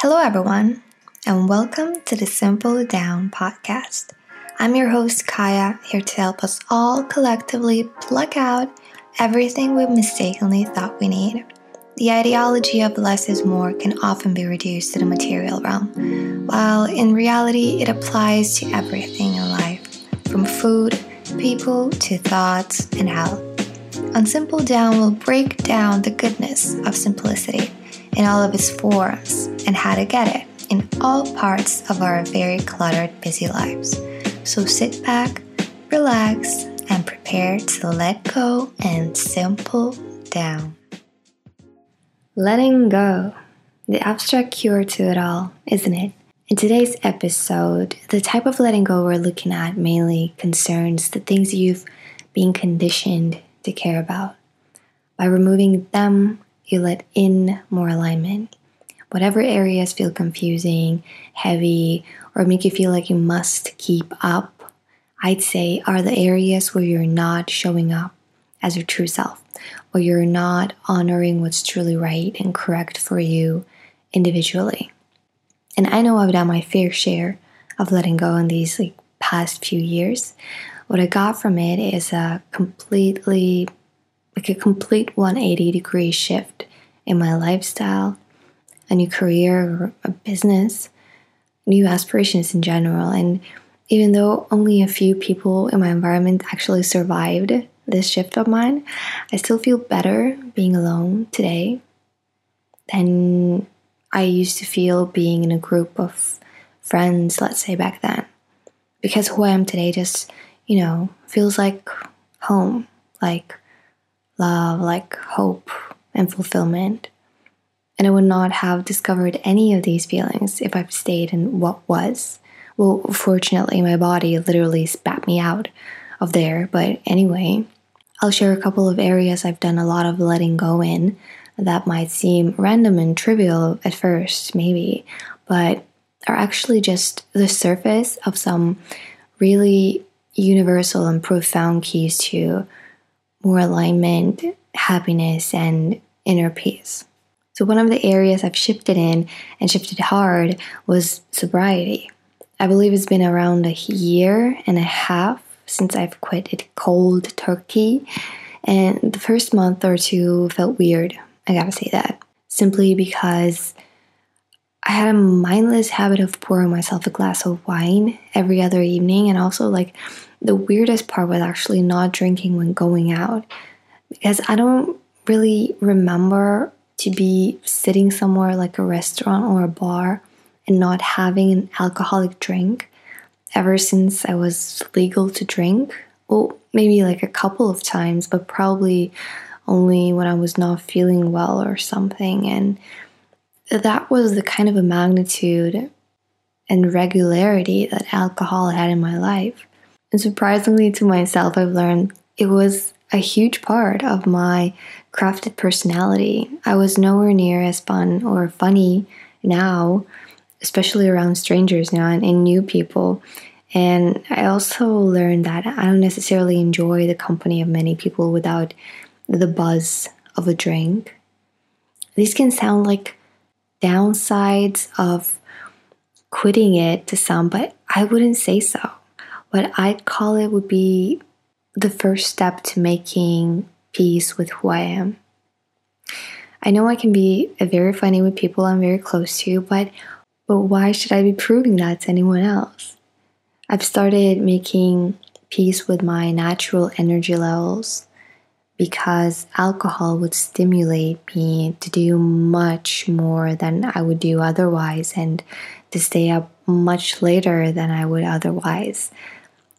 Hello, everyone, and welcome to the Simple Down podcast. I'm your host, Kaya, here to help us all collectively pluck out everything we mistakenly thought we need. The ideology of less is more can often be reduced to the material realm, while in reality, it applies to everything in life, from food, people, to thoughts and health. On Simple Down, we'll break down the goodness of simplicity in all of its forms and how to get it in all parts of our very cluttered, busy lives. So sit back, relax, and prepare to let go and simple down. Letting go, the abstract cure to it all, isn't it? In today's episode, the type of letting go we're looking at mainly concerns the things you've been conditioned to care about. By removing them, you let in more alignment. Whatever areas feel confusing, heavy, or make you feel like you must keep up, I'd say are the areas where you're not showing up as your true self, where you're not honoring what's truly right and correct for you individually. And I know I've done my fair share of letting go in these like past few years. What I got from it is a completely like a complete 180 degree shift in my lifestyle, a new career a business, new aspirations in general. And even though only a few people in my environment actually survived this shift of mine, I still feel better being alone today than I used to feel being in a group of friends, let's say back then. Because who I am today just, you know, feels like home, like love, like hope and fulfillment. And I would not have discovered any of these feelings if I've stayed in what was. Well, fortunately, my body literally spat me out of there. But anyway, I'll share a couple of areas I've done a lot of letting go in that might seem random and trivial at first, maybe, but are actually just the surface of some really universal and profound keys to more alignment, happiness, and inner peace. So, one of the areas I've shifted in and shifted hard was sobriety. I believe it's been around a year and a half since I've quit it cold turkey, and the first month or two felt weird. I gotta say that. Simply because I had a mindless habit of pouring myself a glass of wine every other evening, and also, like, the weirdest part was actually not drinking when going out because I don't really remember to be sitting somewhere like a restaurant or a bar and not having an alcoholic drink ever since I was legal to drink. Well, maybe like a couple of times, but probably only when I was not feeling well or something. And that was the kind of a magnitude and regularity that alcohol had in my life. And surprisingly to myself, I've learned it was a huge part of my crafted personality. I was nowhere near as fun or funny now, especially around strangers now and, and new people. And I also learned that I don't necessarily enjoy the company of many people without the buzz of a drink. These can sound like downsides of quitting it to some, but I wouldn't say so. What I'd call it would be the first step to making peace with who I am. I know I can be uh, very funny with people I'm very close to, but but why should I be proving that to anyone else? I've started making peace with my natural energy levels because alcohol would stimulate me to do much more than I would do otherwise and to stay up much later than I would otherwise.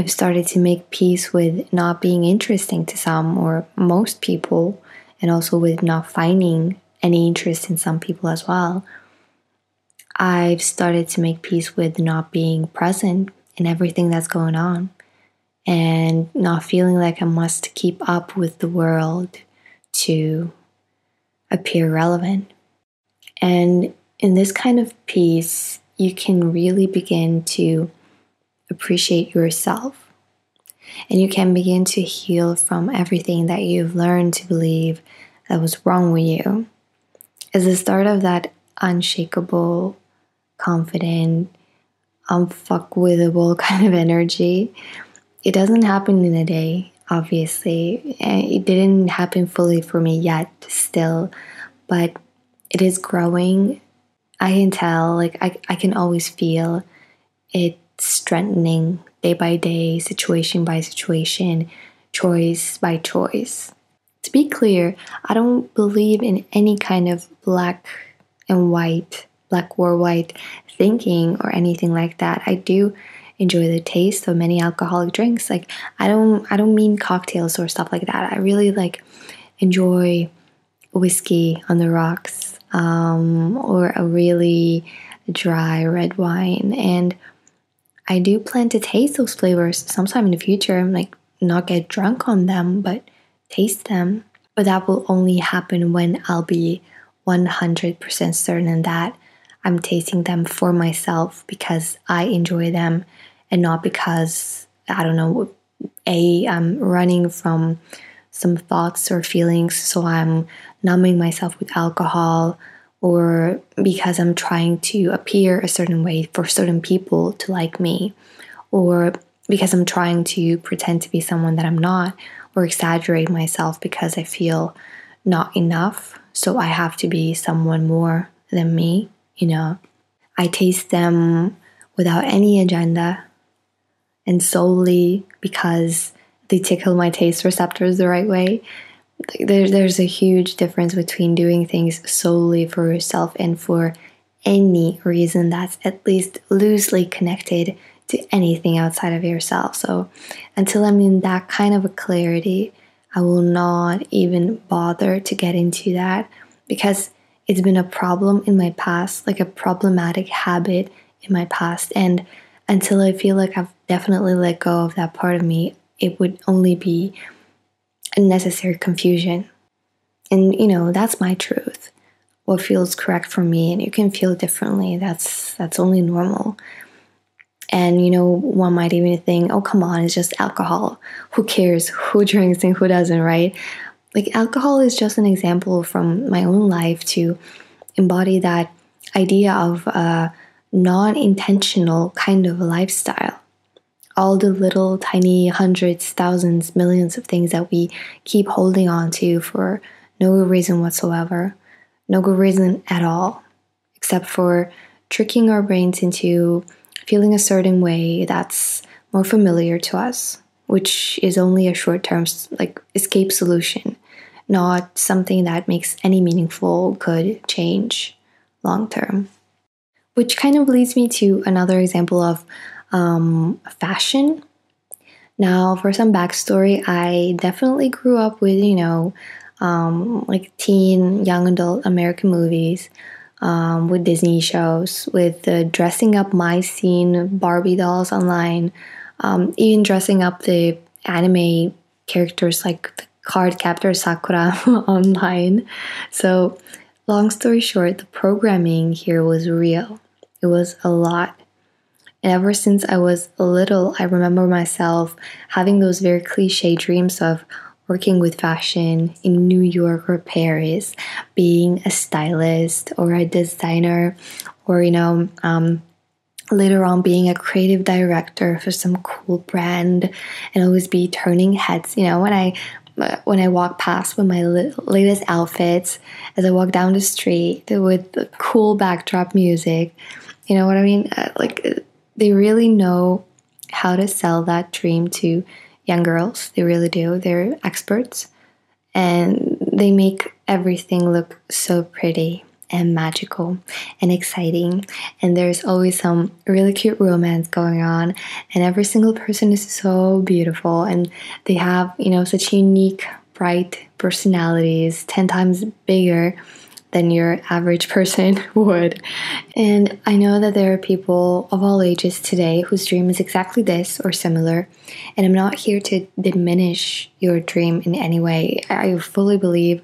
I've started to make peace with not being interesting to some or most people, and also with not finding any interest in some people as well. I've started to make peace with not being present in everything that's going on and not feeling like I must keep up with the world to appear relevant. And in this kind of peace, you can really begin to appreciate yourself. And you can begin to heal from everything that you've learned to believe that was wrong with you. As the start of that unshakable confident, unfuckwithable kind of energy. It doesn't happen in a day, obviously. It didn't happen fully for me yet, still, but it is growing. I can tell, like, I, I can always feel it strengthening day by day, situation by situation, choice by choice. To be clear, I don't believe in any kind of black and white, black or white thinking or anything like that. I do enjoy the taste of many alcoholic drinks. Like I don't I don't mean cocktails or stuff like that. I really like enjoy whiskey on the rocks um, or a really dry red wine and I do plan to taste those flavors sometime in the future, like not get drunk on them, but taste them. But that will only happen when I'll be 100% certain that I'm tasting them for myself because I enjoy them and not because, I don't know, A, I'm running from some thoughts or feelings, so I'm numbing myself with alcohol or because I'm trying to appear a certain way for certain people to like me, or because I'm trying to pretend to be someone that I'm not, or exaggerate myself because I feel not enough, so I have to be someone more than me, you know. I taste them without any agenda and solely because they tickle my taste receptors the right way there, there's a huge difference between doing things solely for yourself and for any reason that's at least loosely connected to anything outside of yourself. So, until I'm in that kind of a clarity, I will not even bother to get into that because it's been a problem in my past, like a problematic habit in my past. And until I feel like I've definitely let go of that part of me, it would only be unnecessary confusion. And you know, that's my truth. What feels correct for me and you can feel differently. That's that's only normal. And you know, one might even think, oh come on, it's just alcohol. Who cares who drinks and who doesn't, right? Like alcohol is just an example from my own life to embody that idea of a non-intentional kind of lifestyle all the little tiny hundreds, thousands, millions of things that we keep holding on to for no good reason whatsoever, no good reason at all, except for tricking our brains into feeling a certain way that's more familiar to us, which is only a short term like escape solution, not something that makes any meaningful good change long term. Which kind of leads me to another example of um, fashion. Now, for some backstory, I definitely grew up with, you know, um, like teen, young adult American movies, um, with Disney shows, with the dressing up my scene Barbie dolls online, um, even dressing up the anime characters like the Cardcaptor Sakura online. So, long story short, the programming here was real. It was a lot. And ever since I was little, I remember myself having those very cliche dreams of working with fashion in New York or Paris, being a stylist or a designer, or, you know, um, later on being a creative director for some cool brand and always be turning heads. You know, when I when I walk past with my latest outfits, as I walk down the street with the cool backdrop music, you know what I mean? Uh, like they really know how to sell that dream to young girls. They really do. They're experts and they make everything look so pretty and magical and exciting. And there's always some really cute romance going on. And every single person is so beautiful and they have, you know, such unique, bright personalities, 10 times bigger than your average person would. And I know that there are people of all ages today whose dream is exactly this or similar. And I'm not here to diminish your dream in any way. I fully believe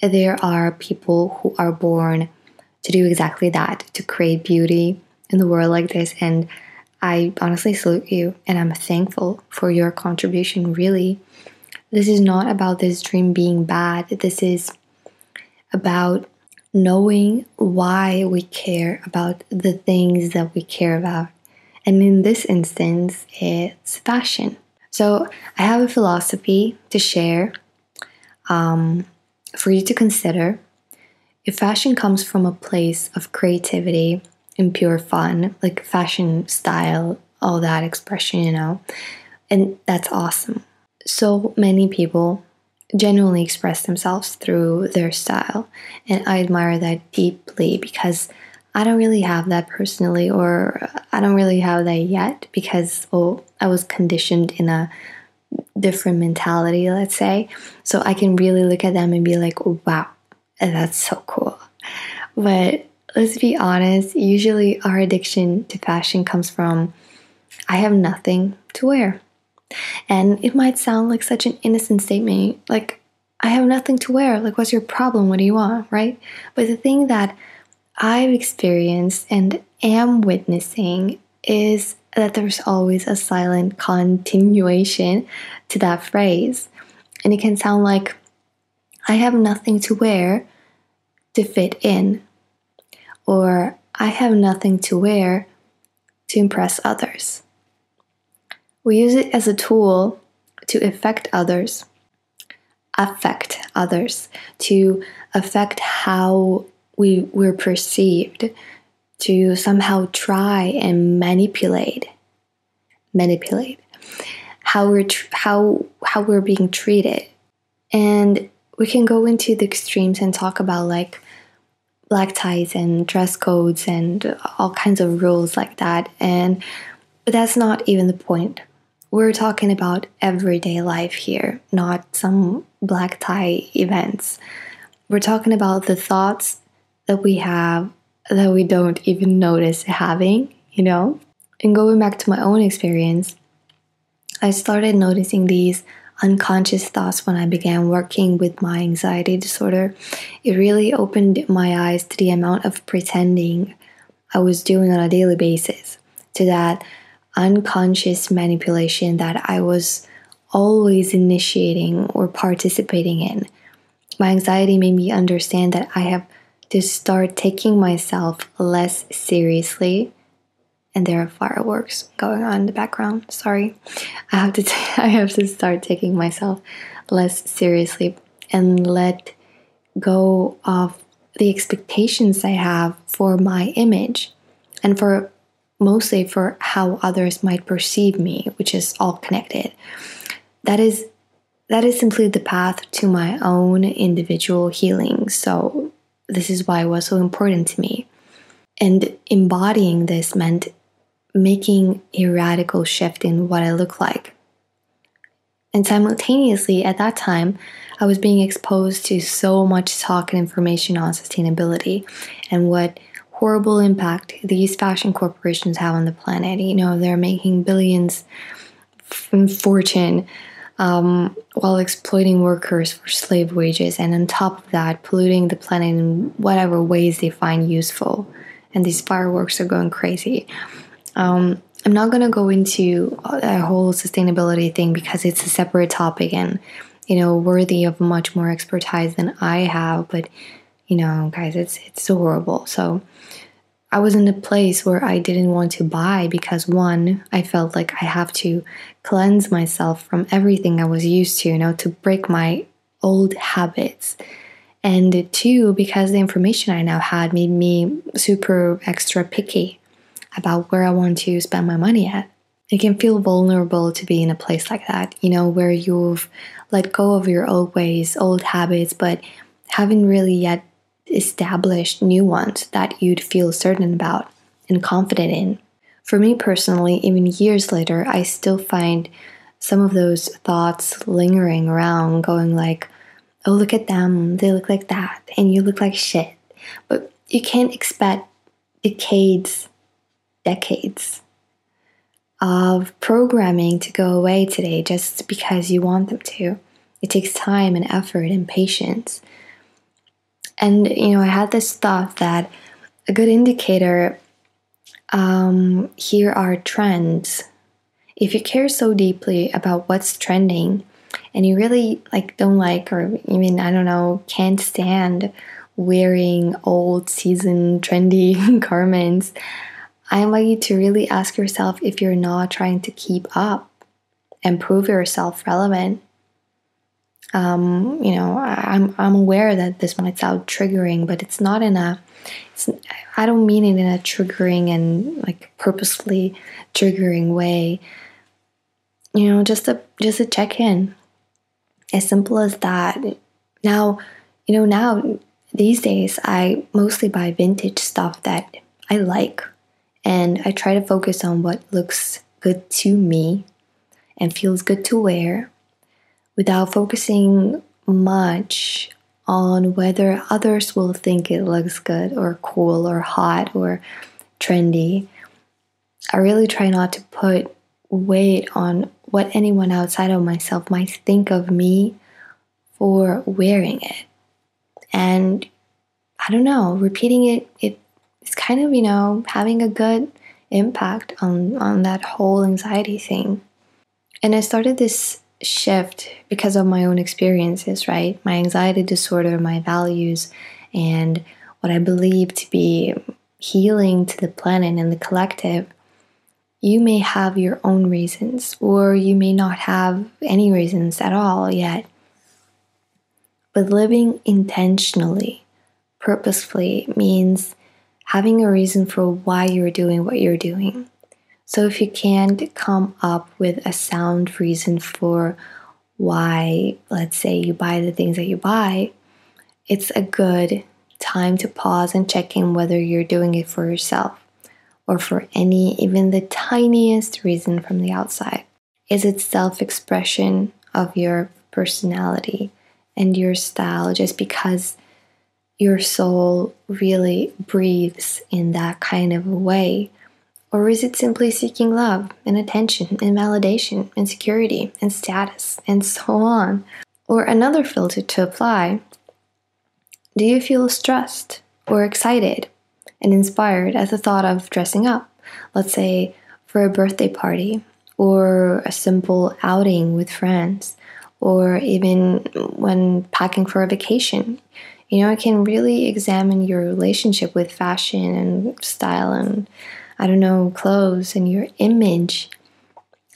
there are people who are born to do exactly that, to create beauty in the world like this. And I honestly salute you and I'm thankful for your contribution, really. This is not about this dream being bad. This is about knowing why we care about the things that we care about. And in this instance, it's fashion. So I have a philosophy to share um, for you to consider. If fashion comes from a place of creativity and pure fun, like fashion style, all that expression, you know, and that's awesome. So many people genuinely express themselves through their style. And I admire that deeply because I don't really have that personally, or I don't really have that yet because, well, I was conditioned in a different mentality, let's say. So I can really look at them and be like, wow, that's so cool. But let's be honest, usually our addiction to fashion comes from I have nothing to wear. And it might sound like such an innocent statement, like, I have nothing to wear. Like, what's your problem? What do you want? Right? But the thing that I've experienced and am witnessing is that there's always a silent continuation to that phrase. And it can sound like, I have nothing to wear to fit in, or I have nothing to wear to impress others. We use it as a tool to affect others, affect others, to affect how we were perceived, to somehow try and manipulate, manipulate how we're how how we're being treated, and we can go into the extremes and talk about like black ties and dress codes and all kinds of rules like that and but that's not even the point we're talking about everyday life here, not some black tie events. We're talking about the thoughts that we have that we don't even notice having, you know? And going back to my own experience, I started noticing these unconscious thoughts when I began working with my anxiety disorder. It really opened my eyes to the amount of pretending I was doing on a daily basis, to that unconscious manipulation that I was always initiating or participating in. My anxiety made me understand that I have to start taking myself less seriously. And there are fireworks going on in the background. Sorry. I have to t- I have to start taking myself less seriously and let go of the expectations I have for my image and for mostly for how others might perceive me, which is all connected. That is that is simply the path to my own individual healing. So this is why it was so important to me. And embodying this meant making a radical shift in what I look like. And simultaneously, at that time, I was being exposed to so much talk and information on sustainability and what horrible impact these fashion corporations have on the planet. You know, they're making billions in fortune um, while exploiting workers for slave wages, and on top of that, polluting the planet in whatever ways they find useful. And these fireworks are going crazy. Um, I'm not going to go into a whole sustainability thing because it's a separate topic and, you know, worthy of much more expertise than I have. But, you know, guys, it's it's horrible. So I was in a place where I didn't want to buy because one, I felt like I have to cleanse myself from everything I was used to, you know, to break my old habits. And two, because the information I now had made me super extra picky about where I want to spend my money at. It can feel vulnerable to be in a place like that, you know, where you've let go of your old ways, old habits, but haven't really yet established new ones that you'd feel certain about and confident in. For me personally, even years later, I still find some of those thoughts lingering around, going like, oh, look at them, they look like that, and you look like shit. But you can't expect decades, decades of programming to go away today just because you want them to. It takes time and effort and patience. And, you know, I had this thought that a good indicator um, here are trends. If you care so deeply about what's trending and you really like don't like or even I don't know can't stand wearing old season trendy garments, I invite you to really ask yourself if you're not trying to keep up and prove yourself relevant. Um, you know, I'm I'm aware that this might sound triggering, but it's not in a I don't mean it in a triggering and like purposely triggering way. You know, just a just a check in. As simple as that. Now, you know, now these days I mostly buy vintage stuff that I like and I try to focus on what looks good to me and feels good to wear without focusing much on whether others will think it looks good or cool or hot or trendy. I really try not to put weight on what anyone outside of myself might think of me for wearing it. And I don't know, repeating it, it it's kind of, you know, having a good impact on, on that whole anxiety thing. And I started this shift because of my own experiences, right? My anxiety disorder, my values, and what I believe to be healing to the planet and the collective. You may have your own reasons, or you may not have any reasons at all yet. But living intentionally, purposefully, means having a reason for why you're doing what you're doing. So if you can't come up with a sound reason for why, let's say, you buy the things that you buy, it's a good time to pause and check in whether you're doing it for yourself or for any, even the tiniest reason from the outside. Is it self expression of your personality and your style just because your soul really breathes in that kind of a way? Or is it simply seeking love and attention and validation and security and status and so on? Or another filter to apply Do you feel stressed or excited and inspired at the thought of dressing up? Let's say for a birthday party or a simple outing with friends or even when packing for a vacation you know, it can really examine your relationship with fashion and style and, I don't know, clothes and your image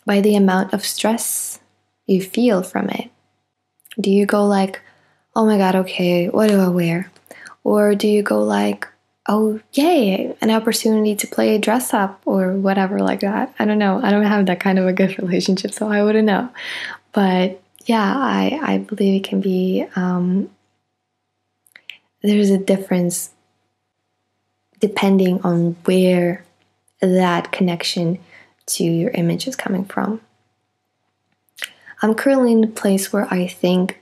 by the amount of stress you feel from it. Do you go like, oh my god, okay, what do I wear? Or do you go like, oh, yay, an opportunity to play dress up or whatever like that? I don't know. I don't have that kind of a good relationship, so I wouldn't know. But yeah, I, I believe it can be um, there's a difference depending on where that connection to your image is coming from. I'm currently in a place where I think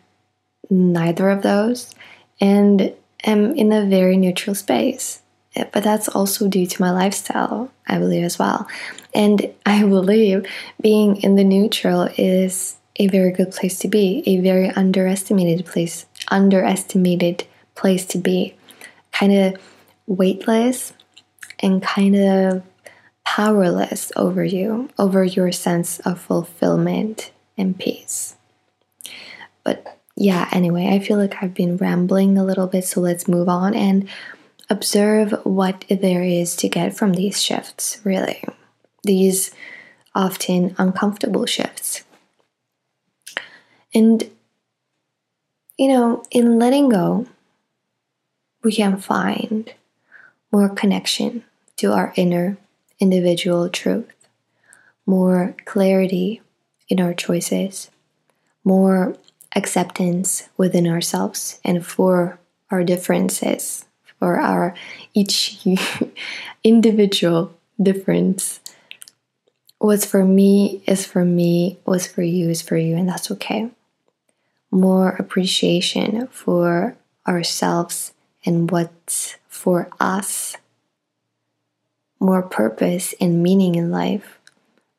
neither of those and am in a very neutral space. Eh, but that's also due to my lifestyle, I believe, as well. And I believe being in the neutral is a very good place to be, a very underestimated place, underestimated place to be. Kind of weightless and kind of powerless over you, over your sense of fulfillment and peace. But yeah, anyway, I feel like I've been rambling a little bit, so let's move on and observe what there is to get from these shifts, really. These often uncomfortable shifts. And, you know, in letting go, we can find more connection to our inner individual truth, more clarity in our choices, more acceptance within ourselves and for our differences, for our each individual difference. What's for me is for me, what's for you is for you, and that's okay. More appreciation for ourselves and what's for us, more purpose and meaning in life,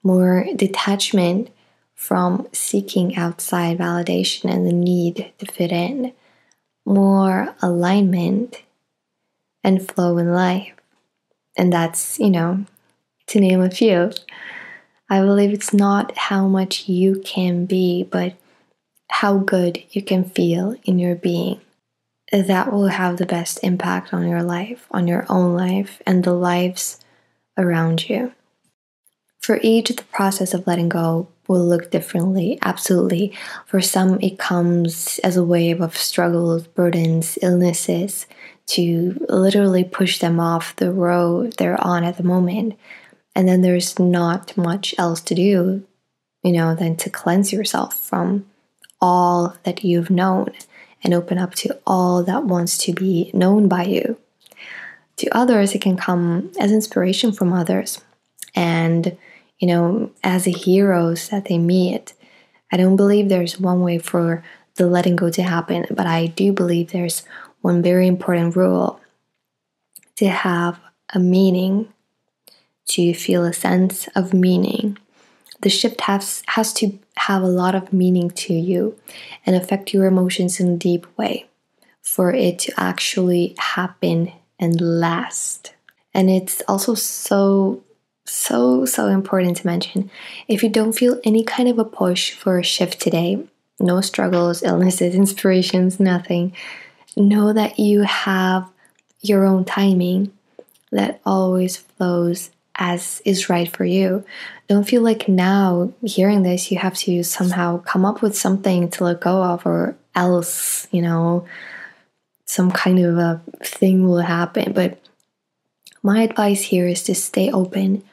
more detachment from seeking outside validation and the need to fit in, more alignment and flow in life. And that's, you know, to name a few. I believe it's not how much you can be, but how good you can feel in your being. that will have the best impact on your life, on your own life, and the lives around you. For each, the process of letting go will look differently, absolutely. For some, it comes as a wave of struggles, burdens, illnesses to literally push them off the road they're on at the moment. And then there's not much else to do, you know, than to cleanse yourself from all that you've known and open up to all that wants to be known by you. To others, it can come as inspiration from others and, you know, as the heroes that they meet. I don't believe there's one way for the letting go to happen, but I do believe there's one very important rule to have a meaning, to feel a sense of meaning. The shift has, has to have a lot of meaning to you and affect your emotions in a deep way for it to actually happen and last. And it's also so, so, so important to mention if you don't feel any kind of a push for a shift today, no struggles, illnesses, inspirations, nothing, know that you have your own timing that always flows as is right for you. Don't feel like now hearing this you have to somehow come up with something to let go of or else, you know, some kind of a thing will happen. But my advice here is to stay open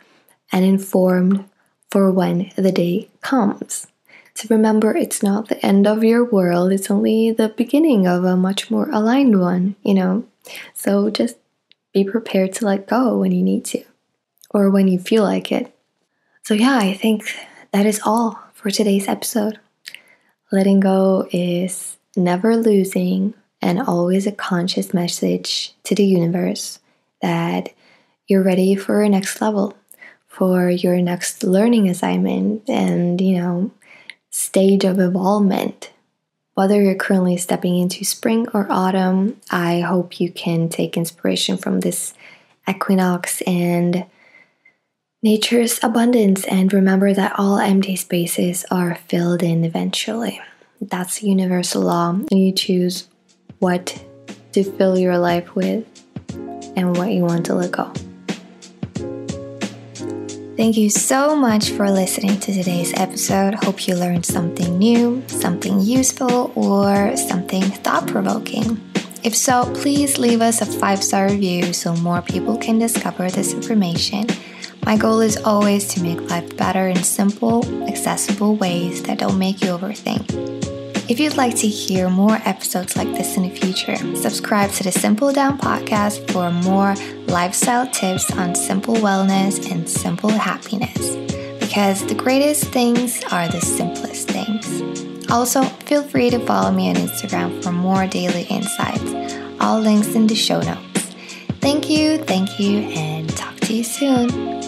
and informed for when the day comes. To remember it's not the end of your world, it's only the beginning of a much more aligned one, you know? So just be prepared to let go when you need to or when you feel like it. So, yeah, I think that is all for today's episode. Letting go is never losing and always a conscious message to the universe that you're ready for a next level, for your next learning assignment, and, you know, stage of evolvement. Whether you're currently stepping into spring or autumn, I hope you can take inspiration from this equinox and nature's abundance and remember that all empty spaces are filled in eventually. That's universal law. You choose what to fill your life with and what you want to let go. Thank you so much for listening to today's episode. Hope you learned something new, something useful, or something thought provoking. If so, please leave us a five star review so more people can discover this information my goal is always to make life better in simple, accessible ways that don't make you overthink. If you'd like to hear more episodes like this in the future, subscribe to the Simple Down podcast for more lifestyle tips on simple wellness and simple happiness. Because the greatest things are the simplest things. Also, feel free to follow me on Instagram for more daily insights. All links in the show notes. Thank you, thank you, and talk to you soon.